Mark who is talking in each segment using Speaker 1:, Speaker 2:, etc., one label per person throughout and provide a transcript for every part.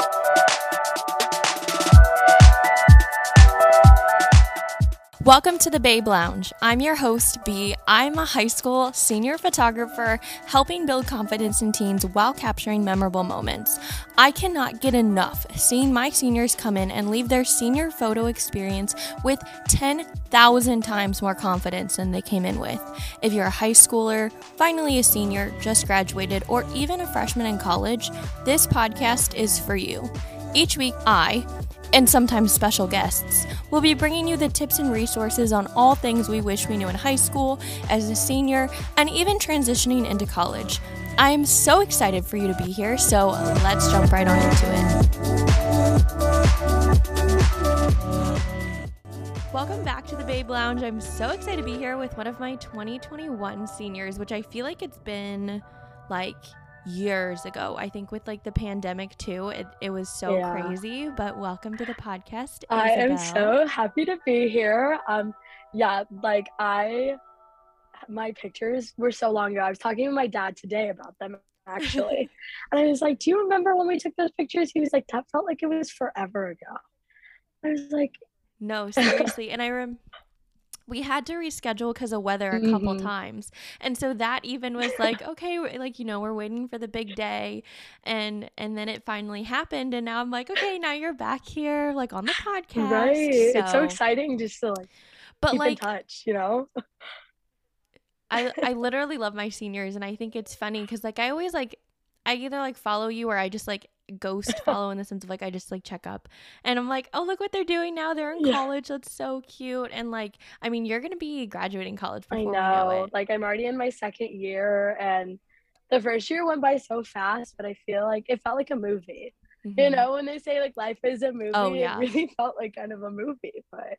Speaker 1: Thank you. Welcome to the Babe Lounge. I'm your host, Bea. I'm a high school senior photographer helping build confidence in teens while capturing memorable moments. I cannot get enough seeing my seniors come in and leave their senior photo experience with 10,000 times more confidence than they came in with. If you're a high schooler, finally a senior, just graduated, or even a freshman in college, this podcast is for you. Each week, I, and sometimes special guests. We'll be bringing you the tips and resources on all things we wish we knew in high school, as a senior, and even transitioning into college. I'm so excited for you to be here, so let's jump right on into it. Welcome back to the Babe Lounge. I'm so excited to be here with one of my 2021 seniors, which I feel like it's been like years ago. I think with like the pandemic too, it, it was so yeah. crazy. But welcome to the podcast.
Speaker 2: Isabel. I am so happy to be here. Um, yeah, like I, my pictures were so long ago. I was talking to my dad today about them actually, and I was like, "Do you remember when we took those pictures?" He was like, "That felt like it was forever ago." I was like,
Speaker 1: "No, seriously," and I rem we had to reschedule because of weather a couple mm-hmm. times and so that even was like okay like you know we're waiting for the big day and and then it finally happened and now i'm like okay now you're back here like on the podcast
Speaker 2: right so. it's so exciting just to like but keep like in touch you know
Speaker 1: i i literally love my seniors and i think it's funny because like i always like I either like follow you or I just like ghost follow in the sense of like I just like check up and I'm like, oh look what they're doing now. They're in yeah. college. That's so cute. And like, I mean, you're gonna be graduating college before I know. know
Speaker 2: like I'm already in my second year and the first year went by so fast, but I feel like it felt like a movie. Mm-hmm. You know, when they say like life is a movie, oh, yeah. it really felt like kind of a movie, but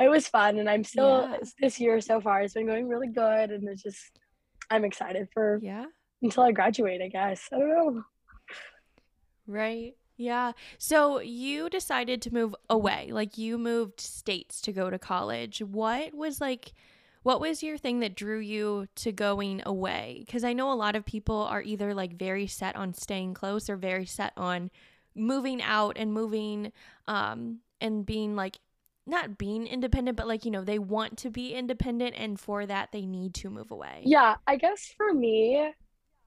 Speaker 2: it was fun and I'm still yeah. this year so far it's been going really good and it's just I'm excited for yeah until I graduate, I guess. I don't know.
Speaker 1: Right. Yeah. So you decided to move away. Like you moved states to go to college. What was like what was your thing that drew you to going away? Cuz I know a lot of people are either like very set on staying close or very set on moving out and moving um and being like not being independent but like you know they want to be independent and for that they need to move away.
Speaker 2: Yeah, I guess for me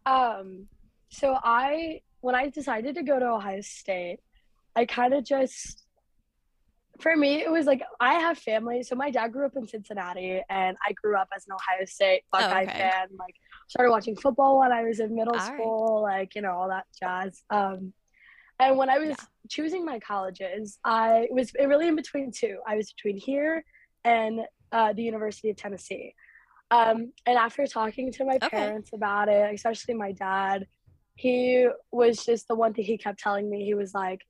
Speaker 2: um, so I when I decided to go to Ohio State, I kind of just for me it was like I have family. So my dad grew up in Cincinnati, and I grew up as an Ohio State Buckeye oh, okay. fan. Like started watching football when I was in middle all school, right. like you know all that jazz. Um, and when I was yeah. choosing my colleges, I was really in between two. I was between here and uh, the University of Tennessee. Um, and after talking to my okay. parents about it, especially my dad, he was just the one thing he kept telling me. He was like,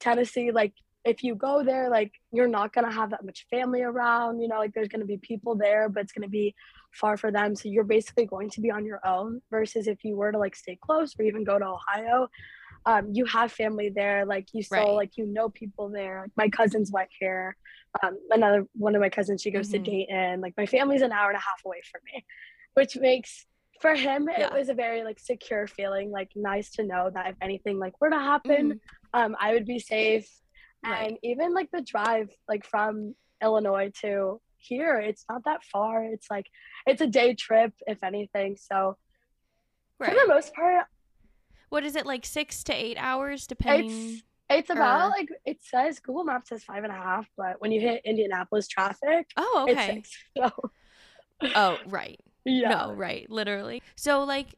Speaker 2: Tennessee, like, if you go there, like, you're not going to have that much family around, you know, like, there's going to be people there, but it's going to be far for them. So you're basically going to be on your own versus if you were to, like, stay close or even go to Ohio, um, you have family there, like you still right. like you know people there. Like my cousin's white hair, um, another one of my cousins, she goes mm-hmm. to Dayton. Like my family's an hour and a half away from me, which makes for him yeah. it was a very like secure feeling. Like nice to know that if anything like were to happen, mm-hmm. um, I would be safe. Right. And even like the drive like from Illinois to here, it's not that far. It's like it's a day trip if anything. So right. for the most part,
Speaker 1: what is it like six to eight hours depending
Speaker 2: it's, it's about like it says google maps says five and a half but when you hit indianapolis traffic
Speaker 1: oh okay six, so. oh right yeah no right literally so like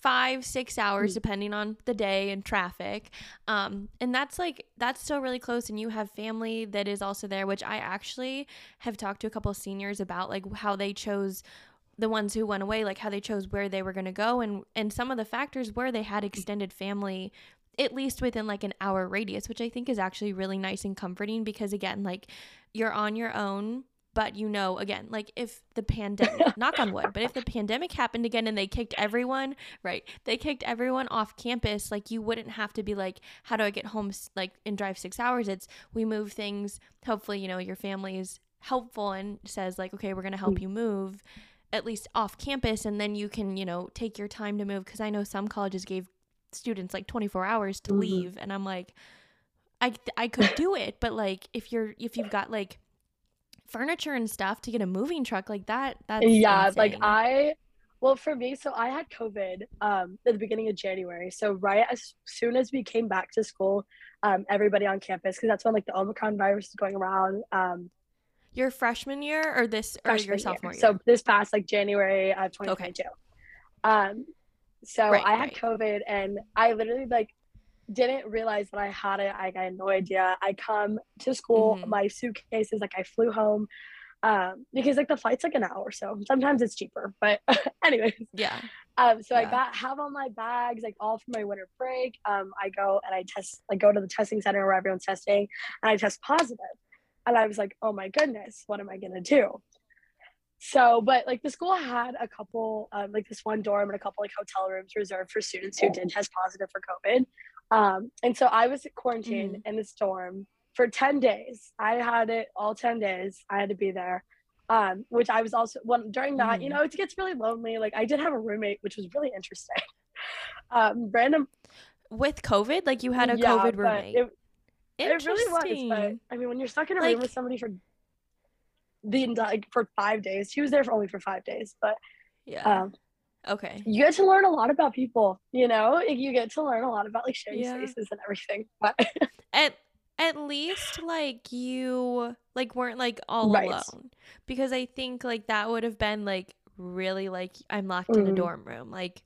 Speaker 1: five six hours mm. depending on the day and traffic um and that's like that's still really close and you have family that is also there which i actually have talked to a couple seniors about like how they chose the ones who went away like how they chose where they were going to go and and some of the factors were they had extended family at least within like an hour radius which i think is actually really nice and comforting because again like you're on your own but you know again like if the pandemic knock on wood but if the pandemic happened again and they kicked everyone right they kicked everyone off campus like you wouldn't have to be like how do i get home like and drive six hours it's we move things hopefully you know your family is helpful and says like okay we're going to help mm. you move at least off campus and then you can you know take your time to move because i know some colleges gave students like 24 hours to mm-hmm. leave and I'm like I I could do it, but like if you're if you've got like furniture and stuff to get a moving truck like that, that's
Speaker 2: yeah. Insane. Like I, well, for me, so I had COVID um at the beginning of January. So right as soon as we came back to school, um, everybody on campus because that's when like the Omicron virus is going around. Um,
Speaker 1: your freshman year or this or your sophomore year?
Speaker 2: year? So this past like January of 2022. Okay. Um, so right, I had right. COVID and I literally like didn't realize that I had it. I, I had no idea. I come to school, mm-hmm. my suitcases, like I flew home um, because like the flight's like an hour, so sometimes it's cheaper. But anyways,
Speaker 1: yeah.
Speaker 2: Um, so yeah. I got have all my bags like all for my winter break. Um, I go and I test, like go to the testing center where everyone's testing, and I test positive. And I was like, oh my goodness, what am I gonna do? So, but like the school had a couple, um, like this one dorm and a couple like hotel rooms reserved for students who did test positive for COVID. Um, and so I was quarantined mm. in the storm for 10 days. I had it all 10 days. I had to be there. Um, which I was also when during that, mm. you know, it gets really lonely. Like I did have a roommate, which was really interesting. um, random
Speaker 1: with COVID, like you had a yeah, COVID roommate. It,
Speaker 2: it really was. But I mean, when you're stuck in a like, room with somebody for the like for five days, she was there for only for five days. But
Speaker 1: yeah, um, Okay.
Speaker 2: You get to learn a lot about people, you know? You get to learn a lot about like sharing yeah. spaces and everything. But
Speaker 1: at at least like you like weren't like all right. alone. Because I think like that would have been like really like I'm locked mm-hmm. in a dorm room. Like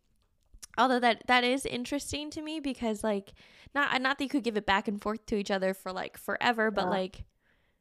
Speaker 1: although that that is interesting to me because like not not that you could give it back and forth to each other for like forever, but yeah. like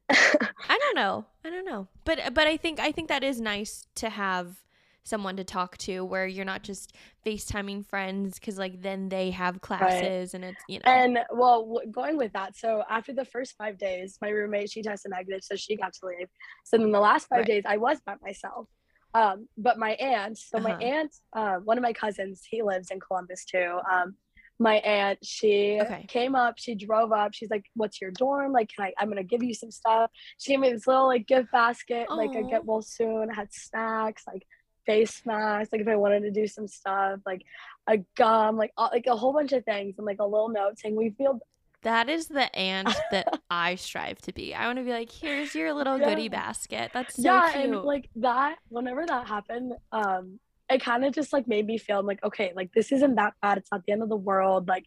Speaker 1: I don't know. I don't know. But but I think I think that is nice to have someone to talk to where you're not just FaceTiming friends because like then they have classes right. and it's you know.
Speaker 2: And well, w- going with that, so after the first five days, my roommate she tested negative, so she got to leave. So then the last five right. days, I was by myself. Um, but my aunt, so uh-huh. my aunt, uh, one of my cousins, he lives in Columbus too. Um, my aunt she okay. came up she drove up she's like what's your dorm like can i i'm gonna give you some stuff she gave me this little like gift basket Aww. like i get well soon I had snacks like face masks, like if I wanted to do some stuff, like a gum, like uh, like a whole bunch of things, and like a little note saying we feel.
Speaker 1: That is the aunt that I strive to be. I want to be like, here's your little yeah. goodie basket. That's so yeah, cute. and
Speaker 2: like that. Whenever that happened, um, it kind of just like made me feel like, okay, like this isn't that bad. It's not the end of the world. Like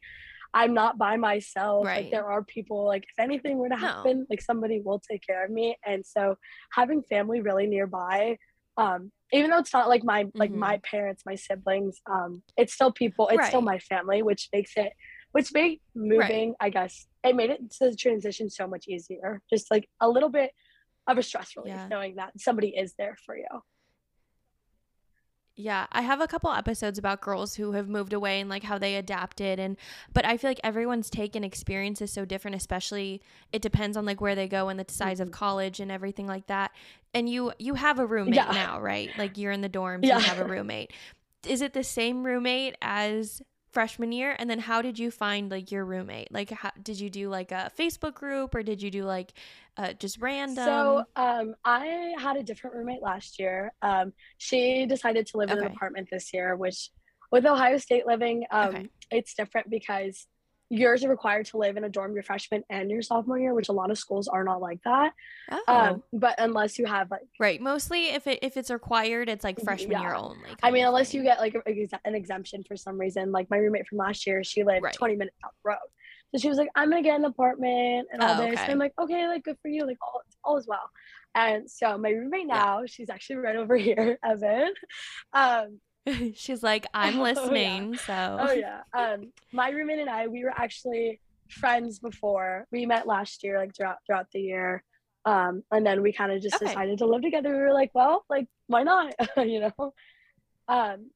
Speaker 2: I'm not by myself. Right. Like there are people like if anything were to happen, no. like somebody will take care of me. And so having family really nearby um even though it's not like my like mm-hmm. my parents my siblings um it's still people it's right. still my family which makes it which made moving right. i guess it made it to the transition so much easier just like a little bit of a stress relief yeah. knowing that somebody is there for you
Speaker 1: yeah, I have a couple episodes about girls who have moved away and like how they adapted and but I feel like everyone's take and experience is so different, especially it depends on like where they go and the size mm-hmm. of college and everything like that. And you you have a roommate yeah. now, right? Like you're in the dorms, yeah. you have a roommate. Is it the same roommate as freshman year and then how did you find like your roommate like how did you do like a facebook group or did you do like uh, just random
Speaker 2: so um i had a different roommate last year um she decided to live okay. in an apartment this year which with ohio state living um okay. it's different because yours are required to live in a dorm your freshman and your sophomore year, which a lot of schools are not like that. Um, oh. Um, but unless you have like
Speaker 1: right, mostly if it if it's required, it's like freshman yeah. year only.
Speaker 2: I mean, unless thing. you get like a, an exemption for some reason. Like my roommate from last year, she lived right. 20 minutes down the road. So she was like, I'm gonna get an apartment and all oh, this. Okay. And I'm like, okay, like good for you, like all all is well. And so my roommate now, yeah. she's actually right over here, Evan. Um,
Speaker 1: She's like, I'm listening.
Speaker 2: oh,
Speaker 1: yeah.
Speaker 2: So. Oh yeah. Um, my roommate and I, we were actually friends before. We met last year, like throughout throughout the year. Um, and then we kind of just okay. decided to live together. We were like, well, like, why not? you know. Um,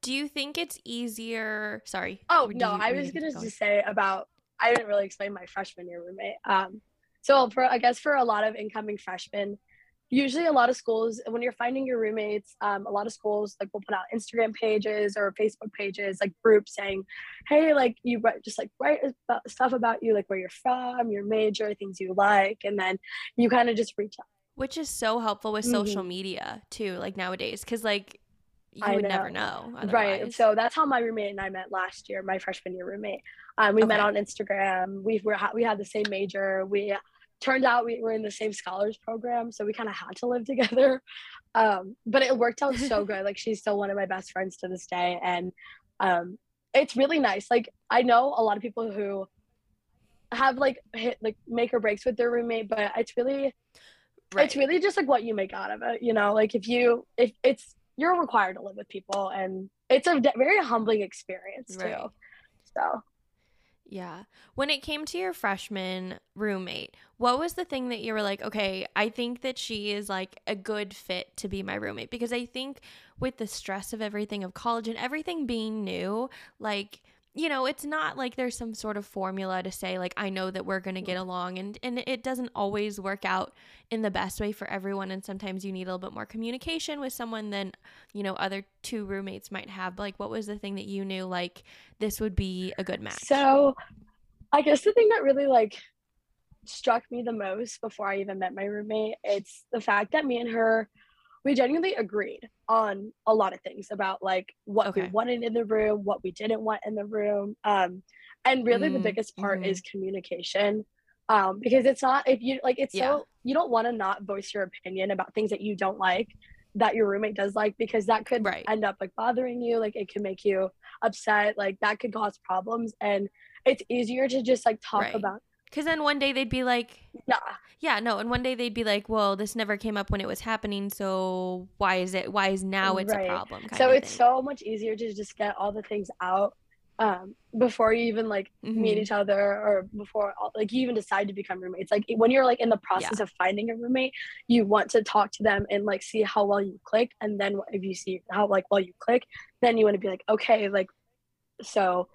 Speaker 1: do you think it's easier? Sorry.
Speaker 2: Oh no, you, I was gonna just say about. I didn't really explain my freshman year roommate. Um, so for I guess for a lot of incoming freshmen, usually a lot of schools when you're finding your roommates um, a lot of schools like will put out instagram pages or facebook pages like groups saying hey like you write just like write about, stuff about you like where you're from your major things you like and then you kind of just reach out
Speaker 1: which is so helpful with social mm-hmm. media too like nowadays because like you I would know. never know.
Speaker 2: Otherwise. Right. So that's how my roommate and I met last year, my freshman year roommate. Um, we okay. met on Instagram. We were we had the same major. We turned out we were in the same scholars program, so we kind of had to live together. Um, but it worked out so good. Like she's still one of my best friends to this day, and um, it's really nice. Like I know a lot of people who have like hit like make or breaks with their roommate, but it's really right. it's really just like what you make out of it. You know, like if you if it's you're required to live with people, and it's a very humbling experience too. Right. So
Speaker 1: yeah. When it came to your freshman roommate, what was the thing that you were like, okay, I think that she is like a good fit to be my roommate? Because I think with the stress of everything of college and everything being new, like you know, it's not like there's some sort of formula to say like I know that we're going to get along and and it doesn't always work out in the best way for everyone and sometimes you need a little bit more communication with someone than, you know, other two roommates might have. But, like what was the thing that you knew like this would be a good match?
Speaker 2: So, I guess the thing that really like struck me the most before I even met my roommate, it's the fact that me and her we genuinely agreed on a lot of things about like what okay. we wanted in the room, what we didn't want in the room. Um, and really mm, the biggest part mm-hmm. is communication. Um, because it's not if you like it's yeah. so you don't want to not voice your opinion about things that you don't like that your roommate does like because that could right. end up like bothering you like it can make you upset like that could cause problems and it's easier to just like talk right. about
Speaker 1: because then one day they'd be like, yeah, yeah, no, and one day they'd be like, well, this never came up when it was happening, so why is it? Why is now it's right. a problem?
Speaker 2: So it's thing. so much easier to just get all the things out um, before you even like mm-hmm. meet each other or before like you even decide to become roommates. Like when you're like in the process yeah. of finding a roommate, you want to talk to them and like see how well you click, and then if you see how like well you click, then you want to be like, okay, like so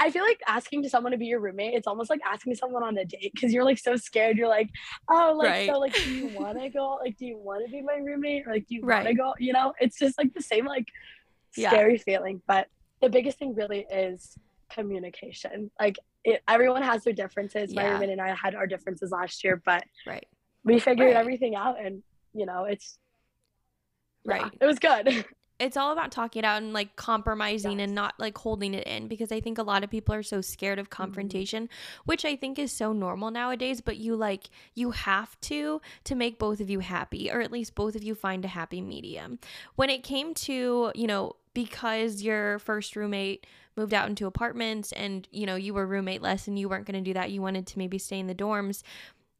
Speaker 2: I feel like asking to someone to be your roommate, it's almost like asking someone on a date because you're like so scared. You're like, oh, like, right. so, like, do you want to go? Like, do you want to be my roommate? Or like, do you right. want to go? You know, it's just like the same, like, scary yeah. feeling. But the biggest thing really is communication. Like, it, everyone has their differences. Yeah. My roommate and I had our differences last year, but
Speaker 1: right.
Speaker 2: we figured right. everything out and, you know, it's, right. Yeah, it was good.
Speaker 1: it's all about talking it out and like compromising yes. and not like holding it in because I think a lot of people are so scared of mm-hmm. confrontation, mm-hmm. which I think is so normal nowadays, but you like you have to to make both of you happy or at least both of you find a happy medium. When it came to, you know, because your first roommate moved out into apartments and, you know, you were roommateless and you weren't going to do that, you wanted to maybe stay in the dorms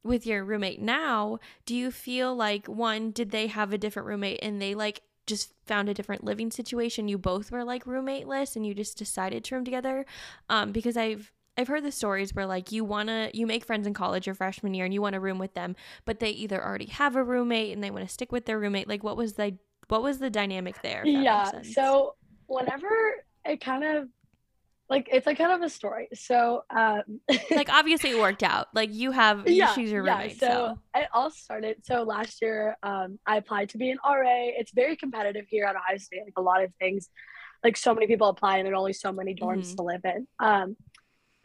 Speaker 1: with your roommate now, do you feel like one, did they have a different roommate and they like just found a different living situation you both were like roommateless and you just decided to room together um, because i've I've heard the stories where like you want to you make friends in college your freshman year and you want to room with them, but they either already have a roommate and they want to stick with their roommate. Like what was the what was the dynamic there?
Speaker 2: Yeah. So whenever it kind of like it's like kind of a story. So um
Speaker 1: like obviously it worked out. Like you have yeah, she's your roommate. Yeah, so, so
Speaker 2: it all started so last year um I applied to be an RA. It's very competitive here at Ohio State, like a lot of things. Like so many people apply and there are only so many dorms mm-hmm. to live in. Um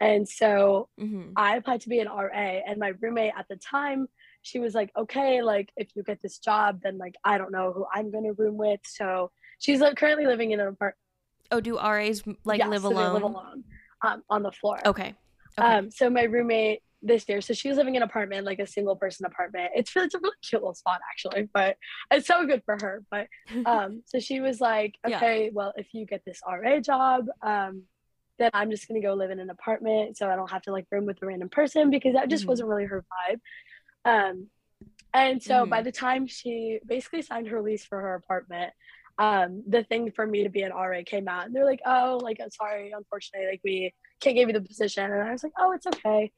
Speaker 2: and so mm-hmm. I applied to be an RA and my roommate at the time she was like, okay, like if you get this job, then like I don't know who I'm gonna room with. So she's like currently living in an apartment
Speaker 1: Oh, do RAs like live so alone?
Speaker 2: live alone um, on the floor.
Speaker 1: Okay.
Speaker 2: okay. Um, so my roommate this year, so she was living in an apartment, like a single person apartment. It's it's a really cute little spot actually, but it's so good for her. But um, so she was like, okay, yeah. well, if you get this RA job, um, then I'm just gonna go live in an apartment, so I don't have to like room with a random person because that just mm-hmm. wasn't really her vibe. Um, and so mm-hmm. by the time she basically signed her lease for her apartment, um, the thing for me to be an RA came out and they're like, oh, like, I'm sorry, unfortunately, like, we can't give you the position. And I was like, oh, it's okay.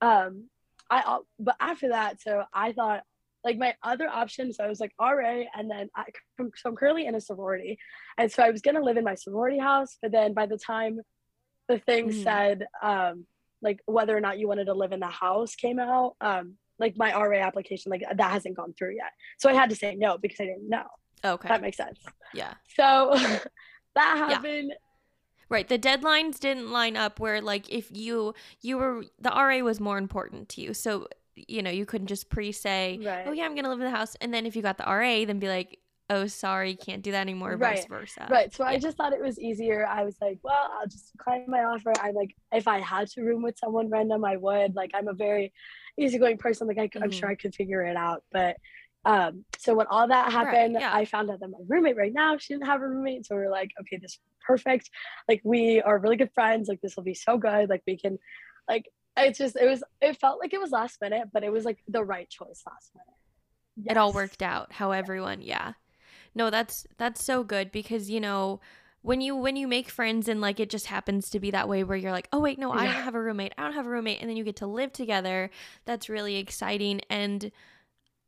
Speaker 2: Um, I, but after that, so I thought, like, my other option, so I was like, RA, and then I, so I'm currently in a sorority. And so I was going to live in my sorority house, but then by the time the thing mm. said, um, like, whether or not you wanted to live in the house came out, um, like, my RA application, like, that hasn't gone through yet. So I had to say no because I didn't know.
Speaker 1: Okay.
Speaker 2: That makes sense.
Speaker 1: Yeah.
Speaker 2: So that happened. Yeah.
Speaker 1: Right. The deadlines didn't line up where like if you you were the RA was more important to you. So you know, you couldn't just pre say, right. "Oh yeah, I'm going to live in the house." And then if you got the RA, then be like, oh sorry can't do that anymore right. vice versa
Speaker 2: right so yeah. i just thought it was easier i was like well i'll just decline my offer i'm like if i had to room with someone random i would like i'm a very easygoing person like I, am mm-hmm. sure i could figure it out but um so when all that happened right, yeah. i found out that my roommate right now she didn't have a roommate so we are like okay this is perfect. Like we are really good friends like this will be so good like we can like it's just it was it felt like it was last minute but it was like the right choice last minute.
Speaker 1: Yes. it all worked out how everyone yeah. No that's that's so good because you know when you when you make friends and like it just happens to be that way where you're like oh wait no i don't have a roommate i don't have a roommate and then you get to live together that's really exciting and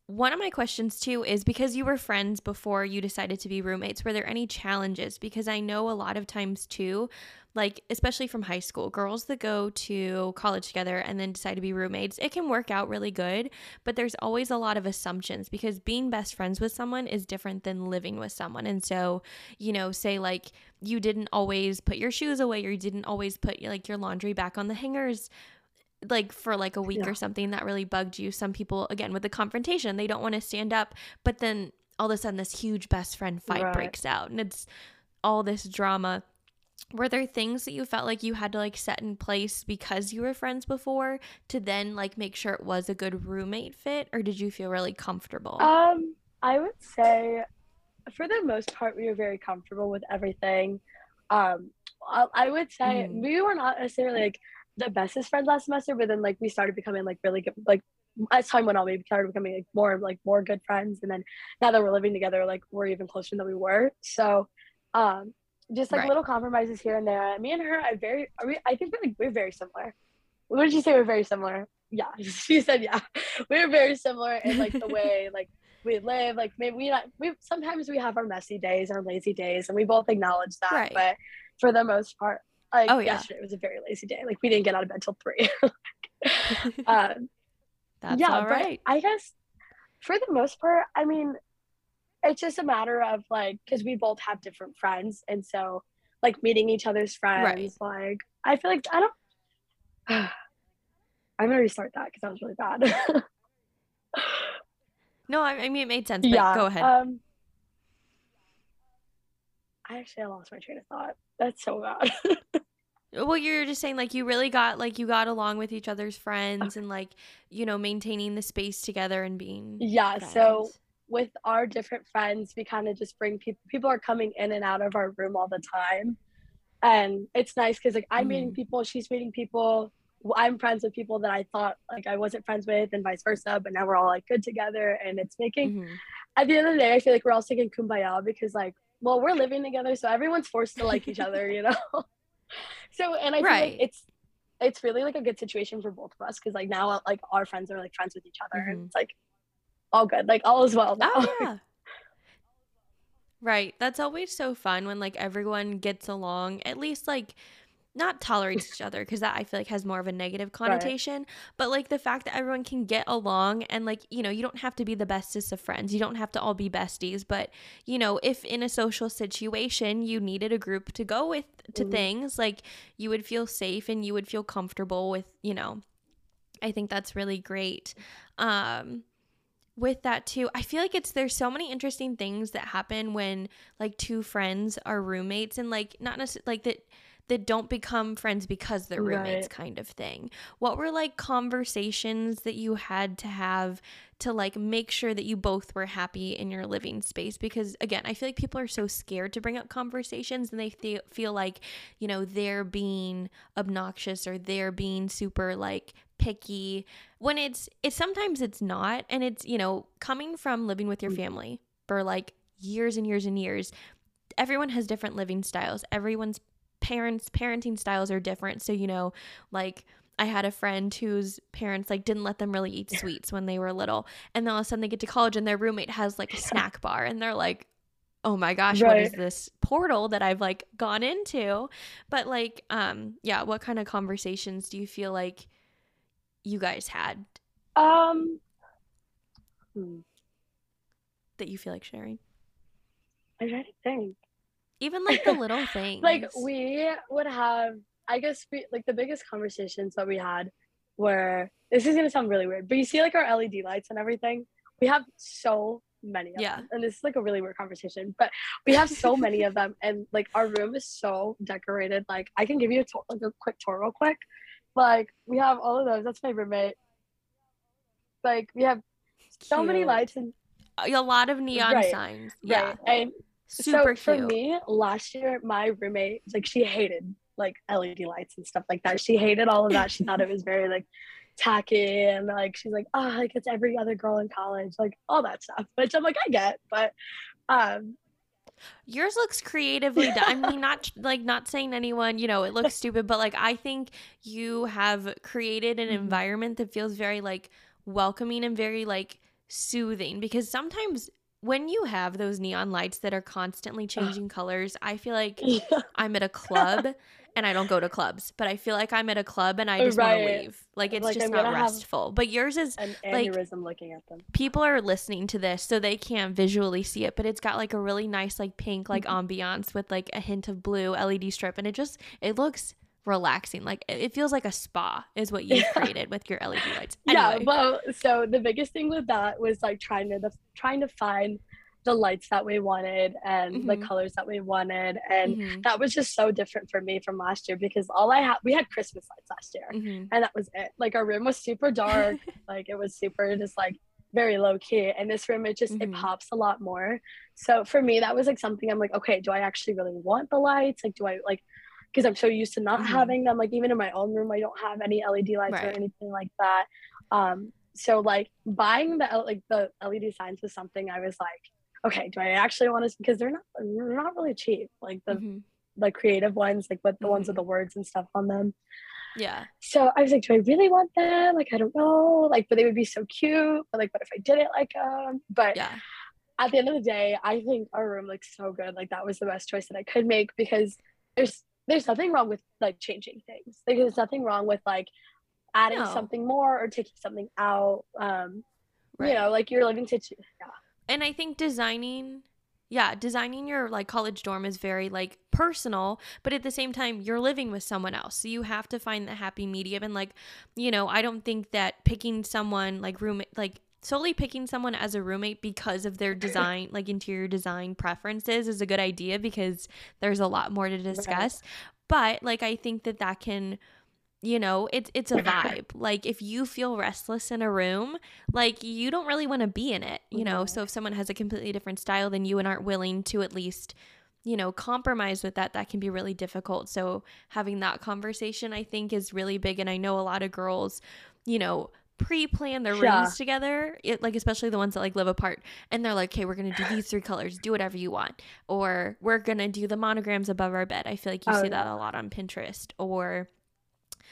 Speaker 1: one of my questions too is because you were friends before you decided to be roommates were there any challenges? Because i know a lot of times too like especially from high school girls that go to college together and then decide to be roommates it can work out really good but there's always a lot of assumptions because being best friends with someone is different than living with someone. And so you know say like you didn't always put your shoes away or you didn't always put like your laundry back on the hangers like for like a week yeah. or something that really bugged you some people again with the confrontation they don't want to stand up but then all of a sudden this huge best friend fight right. breaks out and it's all this drama were there things that you felt like you had to like set in place because you were friends before to then like make sure it was a good roommate fit or did you feel really comfortable
Speaker 2: um i would say for the most part we were very comfortable with everything um i, I would say mm. we were not necessarily like the bestest friends last semester but then like we started becoming like really good like as time went on we started becoming like more like more good friends and then now that we're living together like we're even closer than we were so um just like right. little compromises here and there. Me and her, I very, are we, I think we're like we're very similar. What did you say? We're very similar. Yeah, she said yeah. We're very similar in like the way like we live. Like maybe we not we sometimes we have our messy days, our lazy days, and we both acknowledge that. Right. But for the most part, like oh, yeah. yesterday was a very lazy day. Like we didn't get out of bed till three. um,
Speaker 1: That's yeah, all right.
Speaker 2: I guess for the most part, I mean, it's just a matter of like because we both have different friends and so like meeting each other's friends right. like i feel like i don't i'm gonna restart that because that was really bad
Speaker 1: no I, I, mean it made sense yeah go ahead um
Speaker 2: actually I lost my train of thought that's so bad
Speaker 1: well you're just saying like you really got like you got along with each other's friends and like you know maintaining the space together and being
Speaker 2: yeah friends. so with our different friends, we kind of just bring people. People are coming in and out of our room all the time, and it's nice because like I'm mm. meeting people, she's meeting people. I'm friends with people that I thought like I wasn't friends with, and vice versa. But now we're all like good together, and it's making. Mm-hmm. At the end of the day, I feel like we're all singing kumbaya because like, well, we're living together, so everyone's forced to like each other, you know. so, and I right. feel like it's it's really like a good situation for both of us because like now like our friends are like friends with each other, mm-hmm. and it's like all good. Like all is well now. Oh, yeah.
Speaker 1: right. That's always so fun when like everyone gets along, at least like not tolerates each other because that I feel like has more of a negative connotation. Right. But like the fact that everyone can get along and like, you know, you don't have to be the bestest of friends. You don't have to all be besties. But, you know, if in a social situation you needed a group to go with to mm-hmm. things, like you would feel safe and you would feel comfortable with, you know, I think that's really great. Um with that too i feel like it's there's so many interesting things that happen when like two friends are roommates and like not necessarily like that that don't become friends because they're roommates right. kind of thing what were like conversations that you had to have to like make sure that you both were happy in your living space because again i feel like people are so scared to bring up conversations and they th- feel like you know they're being obnoxious or they're being super like picky when it's it's sometimes it's not and it's you know coming from living with your mm. family for like years and years and years everyone has different living styles everyone's parents parenting styles are different so you know like I had a friend whose parents like didn't let them really eat sweets when they were little, and then all of a sudden they get to college and their roommate has like a snack bar, and they're like, "Oh my gosh, right. what is this portal that I've like gone into?" But like, um, yeah, what kind of conversations do you feel like you guys had?
Speaker 2: Um, hmm.
Speaker 1: that you feel like sharing?
Speaker 2: I'm trying to think.
Speaker 1: Even like the little things.
Speaker 2: like we would have, I guess, we, like the biggest conversations that we had were. This is gonna sound really weird, but you see like our LED lights and everything. We have so many of yeah. them. And this is like a really weird conversation, but we have so many of them. And like our room is so decorated. Like I can give you a tour, like a quick tour real quick. Like we have all of those. That's my roommate. Like we have so Cute. many lights and
Speaker 1: a lot of neon right, signs. Yeah. Right.
Speaker 2: And Super so cute. for me, last year my roommate like she hated like LED lights and stuff like that. She hated all of that. She thought it was very like tacky and like she's like, oh, like it's every other girl in college, like all that stuff. Which I'm like, I get, but um
Speaker 1: yours looks creatively done. I mean, not like not saying anyone, you know, it looks stupid, but like I think you have created an mm-hmm. environment that feels very like welcoming and very like soothing because sometimes when you have those neon lights that are constantly changing colors, I feel like I'm at a club and I don't go to clubs, but I feel like I'm at a club and I just right. want to leave. Like it's like, just I'm not restful. But yours is
Speaker 2: an aneurysm like, looking at them.
Speaker 1: People are listening to this so they can't visually see it, but it's got like a really nice like pink like mm-hmm. ambiance with like a hint of blue LED strip and it just it looks relaxing. Like it feels like a spa is what you've created with your LED lights.
Speaker 2: Anyway. Yeah, well, so the biggest thing with that was like trying to the, trying to find the lights that we wanted and mm-hmm. the colors that we wanted and mm-hmm. that was just so different for me from last year because all i had we had christmas lights last year mm-hmm. and that was it like our room was super dark like it was super just like very low key and this room it just it mm-hmm. pops a lot more so for me that was like something i'm like okay do i actually really want the lights like do i like because i'm so used to not mm-hmm. having them like even in my own room i don't have any led lights right. or anything like that um so like buying the like the led signs was something i was like okay, do I actually want to? Because they're not they're not really cheap. Like the mm-hmm. the creative ones, like with the mm-hmm. ones with mm-hmm. the words and stuff on them.
Speaker 1: Yeah.
Speaker 2: So I was like, do I really want them? Like I don't know. Like, but they would be so cute. But like, what if I didn't like them? But yeah. At the end of the day, I think our room looks so good. Like that was the best choice that I could make because there's there's nothing wrong with like changing things. Like there's nothing wrong with like adding no. something more or taking something out. Um, right. you know, like your living situation. Yeah
Speaker 1: and I think designing yeah, designing your like college dorm is very like personal, but at the same time you're living with someone else. So you have to find the happy medium and like, you know, I don't think that picking someone like roommate like solely picking someone as a roommate because of their design like interior design preferences is a good idea because there's a lot more to discuss. Right. But like I think that that can you know it's it's a vibe. Like if you feel restless in a room like you don't really want to be in it you know? So if someone has a completely different style than you and aren't willing to at least you know compromise with that that can be really difficult. So having that conversation i think is really big. And i know a lot of girls you know pre-plan their rooms together it, like especially the ones that like live apart and they're like okay we're gonna do these three colors do whatever you want or we're gonna do the monograms above our bed i feel like you oh, see yeah. that a lot on pinterest or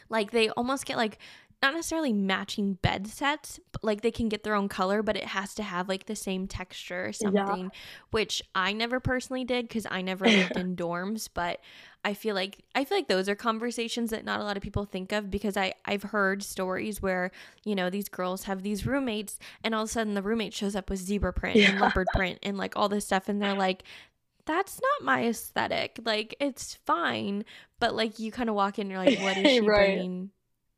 Speaker 1: like they almost get like not necessarily matching bed sets, but like they can get their own color, but it has to have like the same texture or something, yeah. which I never personally did because I never lived in dorms. But I feel like I feel like those are conversations that not a lot of people think of because I I've heard stories where you know these girls have these roommates and all of a sudden the roommate shows up with zebra print yeah. and leopard print and like all this stuff and they're like that's not my aesthetic. Like it's fine, but like you kind of walk in, and you're like, what is she right. bringing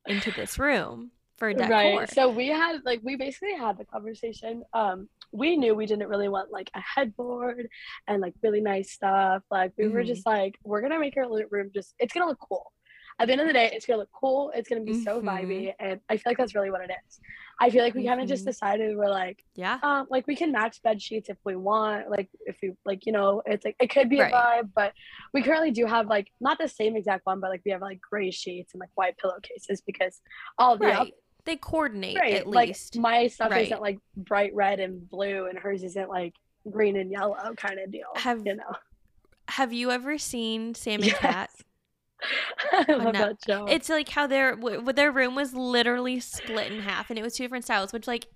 Speaker 1: into this room for decor? Right.
Speaker 2: So we had like we basically had the conversation. Um, we knew we didn't really want like a headboard and like really nice stuff. Like we mm-hmm. were just like, we're gonna make our room just it's gonna look cool at the end of the day, it's gonna look cool. It's gonna be mm-hmm. so vibey, and I feel like that's really what it is. I feel like we mm-hmm. kind of just decided we're like,
Speaker 1: yeah,
Speaker 2: um, like we can match bed sheets if we want. Like if we like, you know, it's like it could be right. a vibe, but we currently do have like not the same exact one, but like we have like gray sheets and like white pillowcases because all the right.
Speaker 1: they coordinate right. at least.
Speaker 2: Like my stuff right. isn't like bright red and blue, and hers isn't like green and yellow kind of deal.
Speaker 1: Have
Speaker 2: you know?
Speaker 1: Have you ever seen Sam and yes. Cat? I oh, love that show. It's like how their w- their room was literally split in half, and it was two different styles. Which, like,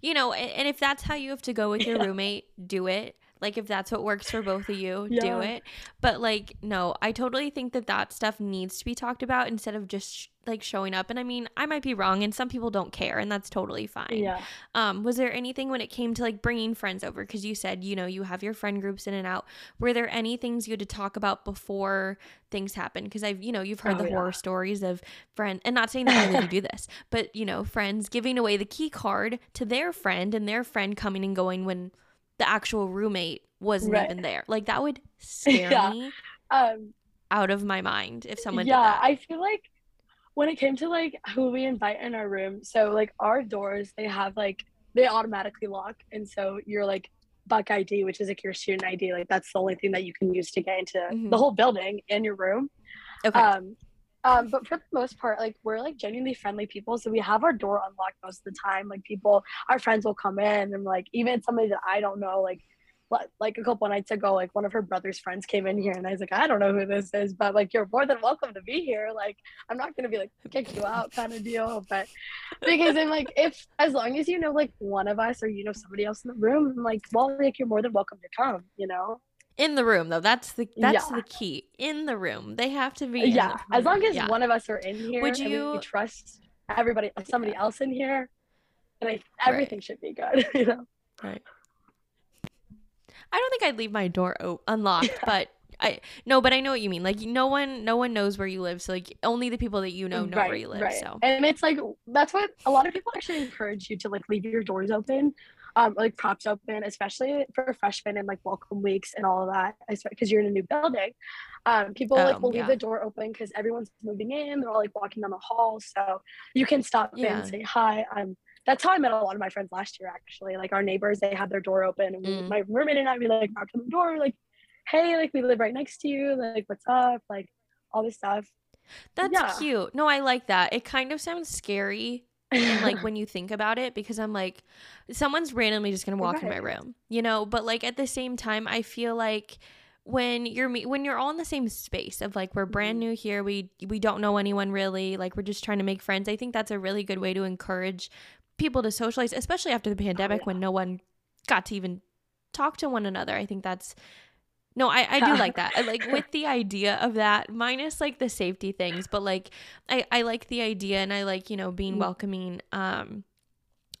Speaker 1: you know, and, and if that's how you have to go with your yeah. roommate, do it. Like, if that's what works for both of you, yeah. do it. But like, no, I totally think that that stuff needs to be talked about instead of just like showing up and i mean i might be wrong and some people don't care and that's totally fine
Speaker 2: yeah
Speaker 1: um was there anything when it came to like bringing friends over because you said you know you have your friend groups in and out were there any things you had to talk about before things happen because i've you know you've heard oh, the yeah. horror stories of friend and not saying that I you do this but you know friends giving away the key card to their friend and their friend coming and going when the actual roommate wasn't right. even there. Like that would scare yeah. me um, out of my mind if someone yeah,
Speaker 2: I feel like when it came to like who we invite in our room, so like our doors, they have like they automatically lock, and so you're like Buck ID, which is like your student ID. Like that's the only thing that you can use to get into mm-hmm. the whole building and your room. Okay. Um, um, but for the most part, like we're like genuinely friendly people, so we have our door unlocked most of the time. Like people, our friends will come in, and like even somebody that I don't know, like like a couple nights ago, like one of her brother's friends came in here, and I was like, I don't know who this is, but like you're more than welcome to be here. Like I'm not gonna be like kick you out kind of deal, but because I'm like if as long as you know like one of us or you know somebody else in the room, I'm like well like you're more than welcome to come, you know.
Speaker 1: In the room though, that's the that's yeah. the key. In the room, they have to be.
Speaker 2: Yeah, as long as yeah. one of us are in here, would you we trust everybody, somebody yeah. else in here, and I, everything right. should be good. You know.
Speaker 1: Right. I don't think I'd leave my door o- unlocked, but I no, but I know what you mean. Like no one, no one knows where you live, so like only the people that you know know right, where you live. Right. So
Speaker 2: and it's like that's what a lot of people actually encourage you to like leave your doors open, um, like props open, especially for freshmen and like welcome weeks and all of that, because you're in a new building. Um, people like oh, will yeah. leave the door open because everyone's moving in. They're all like walking down the hall, so you can stop yeah. and say hi. I'm that's how I met a lot of my friends last year, actually. Like our neighbors, they had their door open, and mm. my roommate and I, we like knocked on the door, like, "Hey, like we live right next to you. Like, what's up? Like, all this stuff."
Speaker 1: That's yeah. cute. No, I like that. It kind of sounds scary, and like when you think about it, because I'm like, someone's randomly just gonna walk right. in my room, you know. But like at the same time, I feel like when you're when you're all in the same space of like we're brand mm-hmm. new here we we don't know anyone really like we're just trying to make friends i think that's a really good way to encourage people to socialize, especially after the pandemic oh, yeah. when no one got to even talk to one another. I think that's no, I, I do like that. I like with the idea of that, minus like the safety things, but like I, I like the idea and I like, you know, being mm. welcoming. Um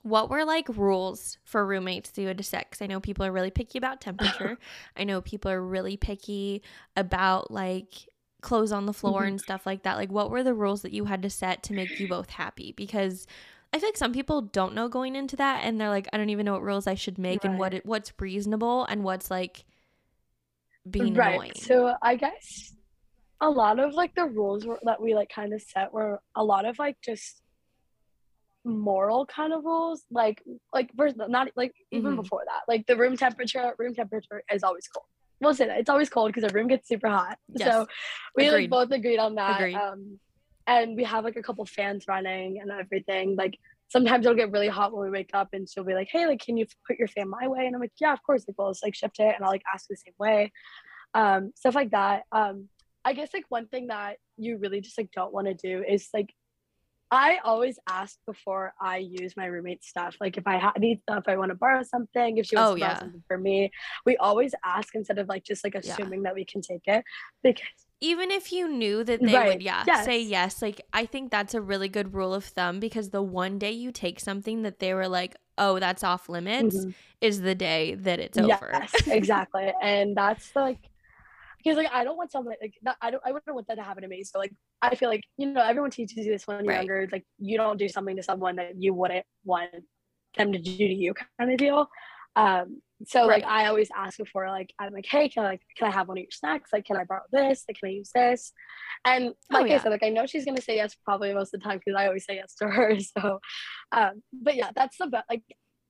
Speaker 1: what were like rules for roommates to had to set? Because I know people are really picky about temperature. I know people are really picky about like clothes on the floor mm-hmm. and stuff like that. Like what were the rules that you had to set to make you both happy? Because I feel like some people don't know going into that and they're like, I don't even know what rules I should make right. and what it, what's reasonable and what's like being right. annoying.
Speaker 2: So I guess a lot of like the rules were, that we like kind of set were a lot of like just moral kind of rules like like first not like even mm-hmm. before that like the room temperature room temperature is always cold we'll say that it's always cold because the room gets super hot yes. so we agreed. like both agreed on that agreed. um and we have like a couple fans running and everything. Like sometimes it'll get really hot when we wake up and she'll be like, Hey, like can you put your fan my way? And I'm like, Yeah, of course, like we'll just like shift it and I'll like ask the same way. Um, stuff like that. Um, I guess like one thing that you really just like don't want to do is like I always ask before I use my roommate's stuff. Like if I ha- need stuff, I want to borrow something. If she wants oh, to borrow yeah. something for me, we always ask instead of like just like assuming yeah. that we can take it because
Speaker 1: even if you knew that they right. would yeah yes. say yes like i think that's a really good rule of thumb because the one day you take something that they were like oh that's off limits mm-hmm. is the day that it's over. yes, over
Speaker 2: exactly and that's like because like i don't want something like that i don't i wouldn't want that to happen to me so like i feel like you know everyone teaches you this when you're right. younger like you don't do something to someone that you wouldn't want them to do to you kind of deal um so right. like I always ask before like I'm like, hey, can I like can I have one of your snacks? Like, can I borrow this? Like, can I use this? And oh, like oh, yeah. I said, like I know she's gonna say yes probably most of the time because I always say yes to her. So, um, but yeah, that's the best. Like,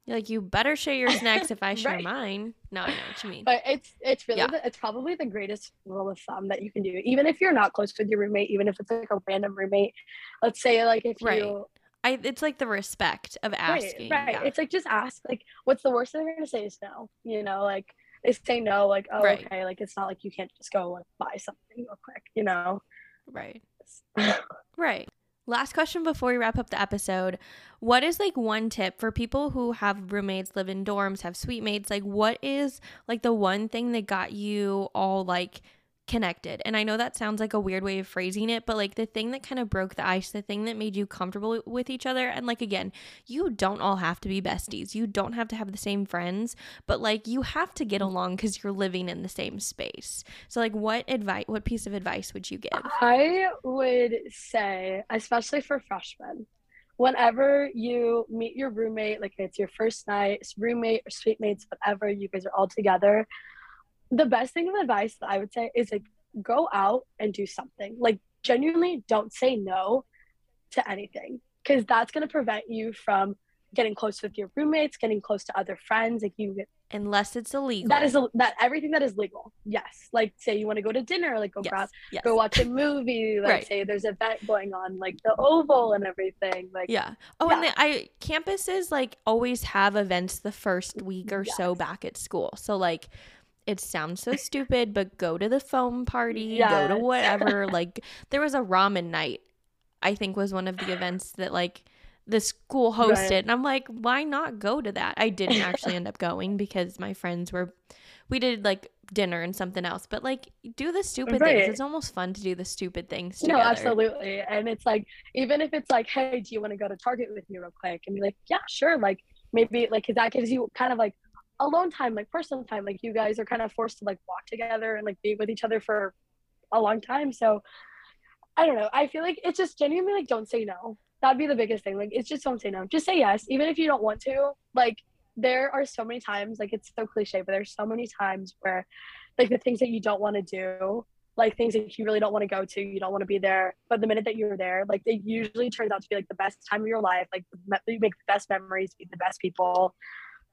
Speaker 1: You're like you better share your snacks if I share right. mine. No, I know what you mean.
Speaker 2: But it's it's really yeah. the, it's probably the greatest rule of thumb that you can do, even if you're not close with your roommate, even if it's like a random roommate. Let's say like if right. you
Speaker 1: I, it's like the respect of asking.
Speaker 2: Right. right. Yeah. It's like just ask. Like, what's the worst thing they're gonna say is no. You know, like they say no, like, oh, right. okay, like it's not like you can't just go like buy something real quick. You know.
Speaker 1: Right. right. Last question before we wrap up the episode. What is like one tip for people who have roommates, live in dorms, have suite mates? Like, what is like the one thing that got you all like connected. And I know that sounds like a weird way of phrasing it, but like the thing that kind of broke the ice, the thing that made you comfortable with each other. And like, again, you don't all have to be besties. You don't have to have the same friends, but like you have to get mm-hmm. along because you're living in the same space. So, like, what advice, what piece of advice would you give?
Speaker 2: I would say, especially for freshmen, whenever you meet your roommate, like it's your first night, roommate or suite mates, whatever, you guys are all together. The best thing of advice that I would say is like go out and do something. Like genuinely don't say no to anything because that's going to prevent you from getting close with your roommates, getting close to other friends. Like you
Speaker 1: unless it's illegal.
Speaker 2: That is that everything that is legal. Yes. Like say you want to go to dinner, like go yes. grab, yes. go watch a movie. Like right. say there's an event going on, like the Oval and everything. Like
Speaker 1: yeah. Oh, yeah. and the, I campuses like always have events the first week or yes. so back at school. So like. It sounds so stupid, but go to the foam party, yes. go to whatever. like there was a ramen night, I think was one of the events that like the school hosted right. and i'm like why not go to that i didn't actually end up going because my friends were we did like dinner and something else but like do the stupid right. things it's almost fun to do the stupid things together.
Speaker 2: no absolutely and it's like even if it's like hey do you want to go to target with me real quick and be like yeah sure like maybe like cause that gives you kind of like alone time like personal time like you guys are kind of forced to like walk together and like be with each other for a long time so i don't know i feel like it's just genuinely like don't say no that'd be the biggest thing. Like, it's just don't say no. Just say yes, even if you don't want to. Like, there are so many times, like, it's so cliche, but there's so many times where, like, the things that you don't want to do, like, things that you really don't want to go to, you don't want to be there. But the minute that you're there, like, it usually turns out to be, like, the best time of your life. Like, you make the best memories, meet the best people.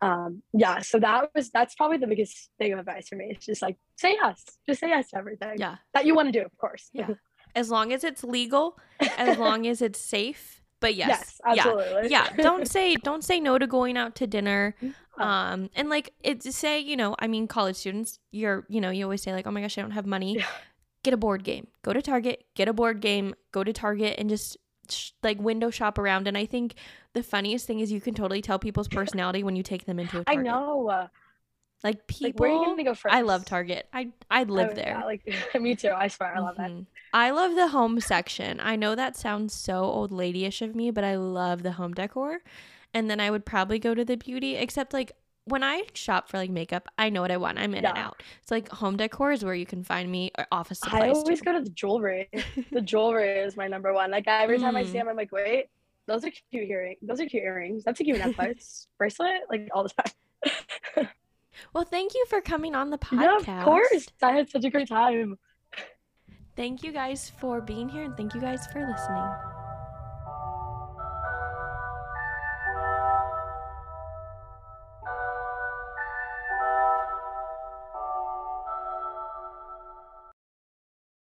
Speaker 2: Um, yeah. So that was, that's probably the biggest thing of advice for me. It's just like, say yes. Just say yes to everything.
Speaker 1: Yeah.
Speaker 2: That you want to do, of course.
Speaker 1: Yeah. as long as it's legal, as long as it's safe. But yes, yes absolutely. Yeah, yeah. Don't say don't say no to going out to dinner. Um, and like it's say you know, I mean, college students, you're you know, you always say like, oh my gosh, I don't have money. Yeah. Get a board game. Go to Target. Get a board game. Go to Target and just sh- like window shop around. And I think the funniest thing is you can totally tell people's personality when you take them into a Target.
Speaker 2: I know.
Speaker 1: Like people, like, where are you gonna go first? I love Target. I I live oh, there.
Speaker 2: Yeah, like me too. I swear, I love mm-hmm. it.
Speaker 1: I love the home section. I know that sounds so old ladyish of me, but I love the home decor. And then I would probably go to the beauty, except like when I shop for like makeup, I know what I want. I'm in yeah. and out. It's like home decor is where you can find me or office supplies.
Speaker 2: I always too. go to the jewelry. the jewelry is my number one. Like every time mm. I see mm. them, I'm like, wait, those are cute earrings. Those are cute earrings. That's a cute necklace, bracelet, like all the time.
Speaker 1: Well, thank you for coming on the podcast.
Speaker 2: Yeah, of course. I had such a great time.
Speaker 1: Thank you guys for being here and thank you guys for listening.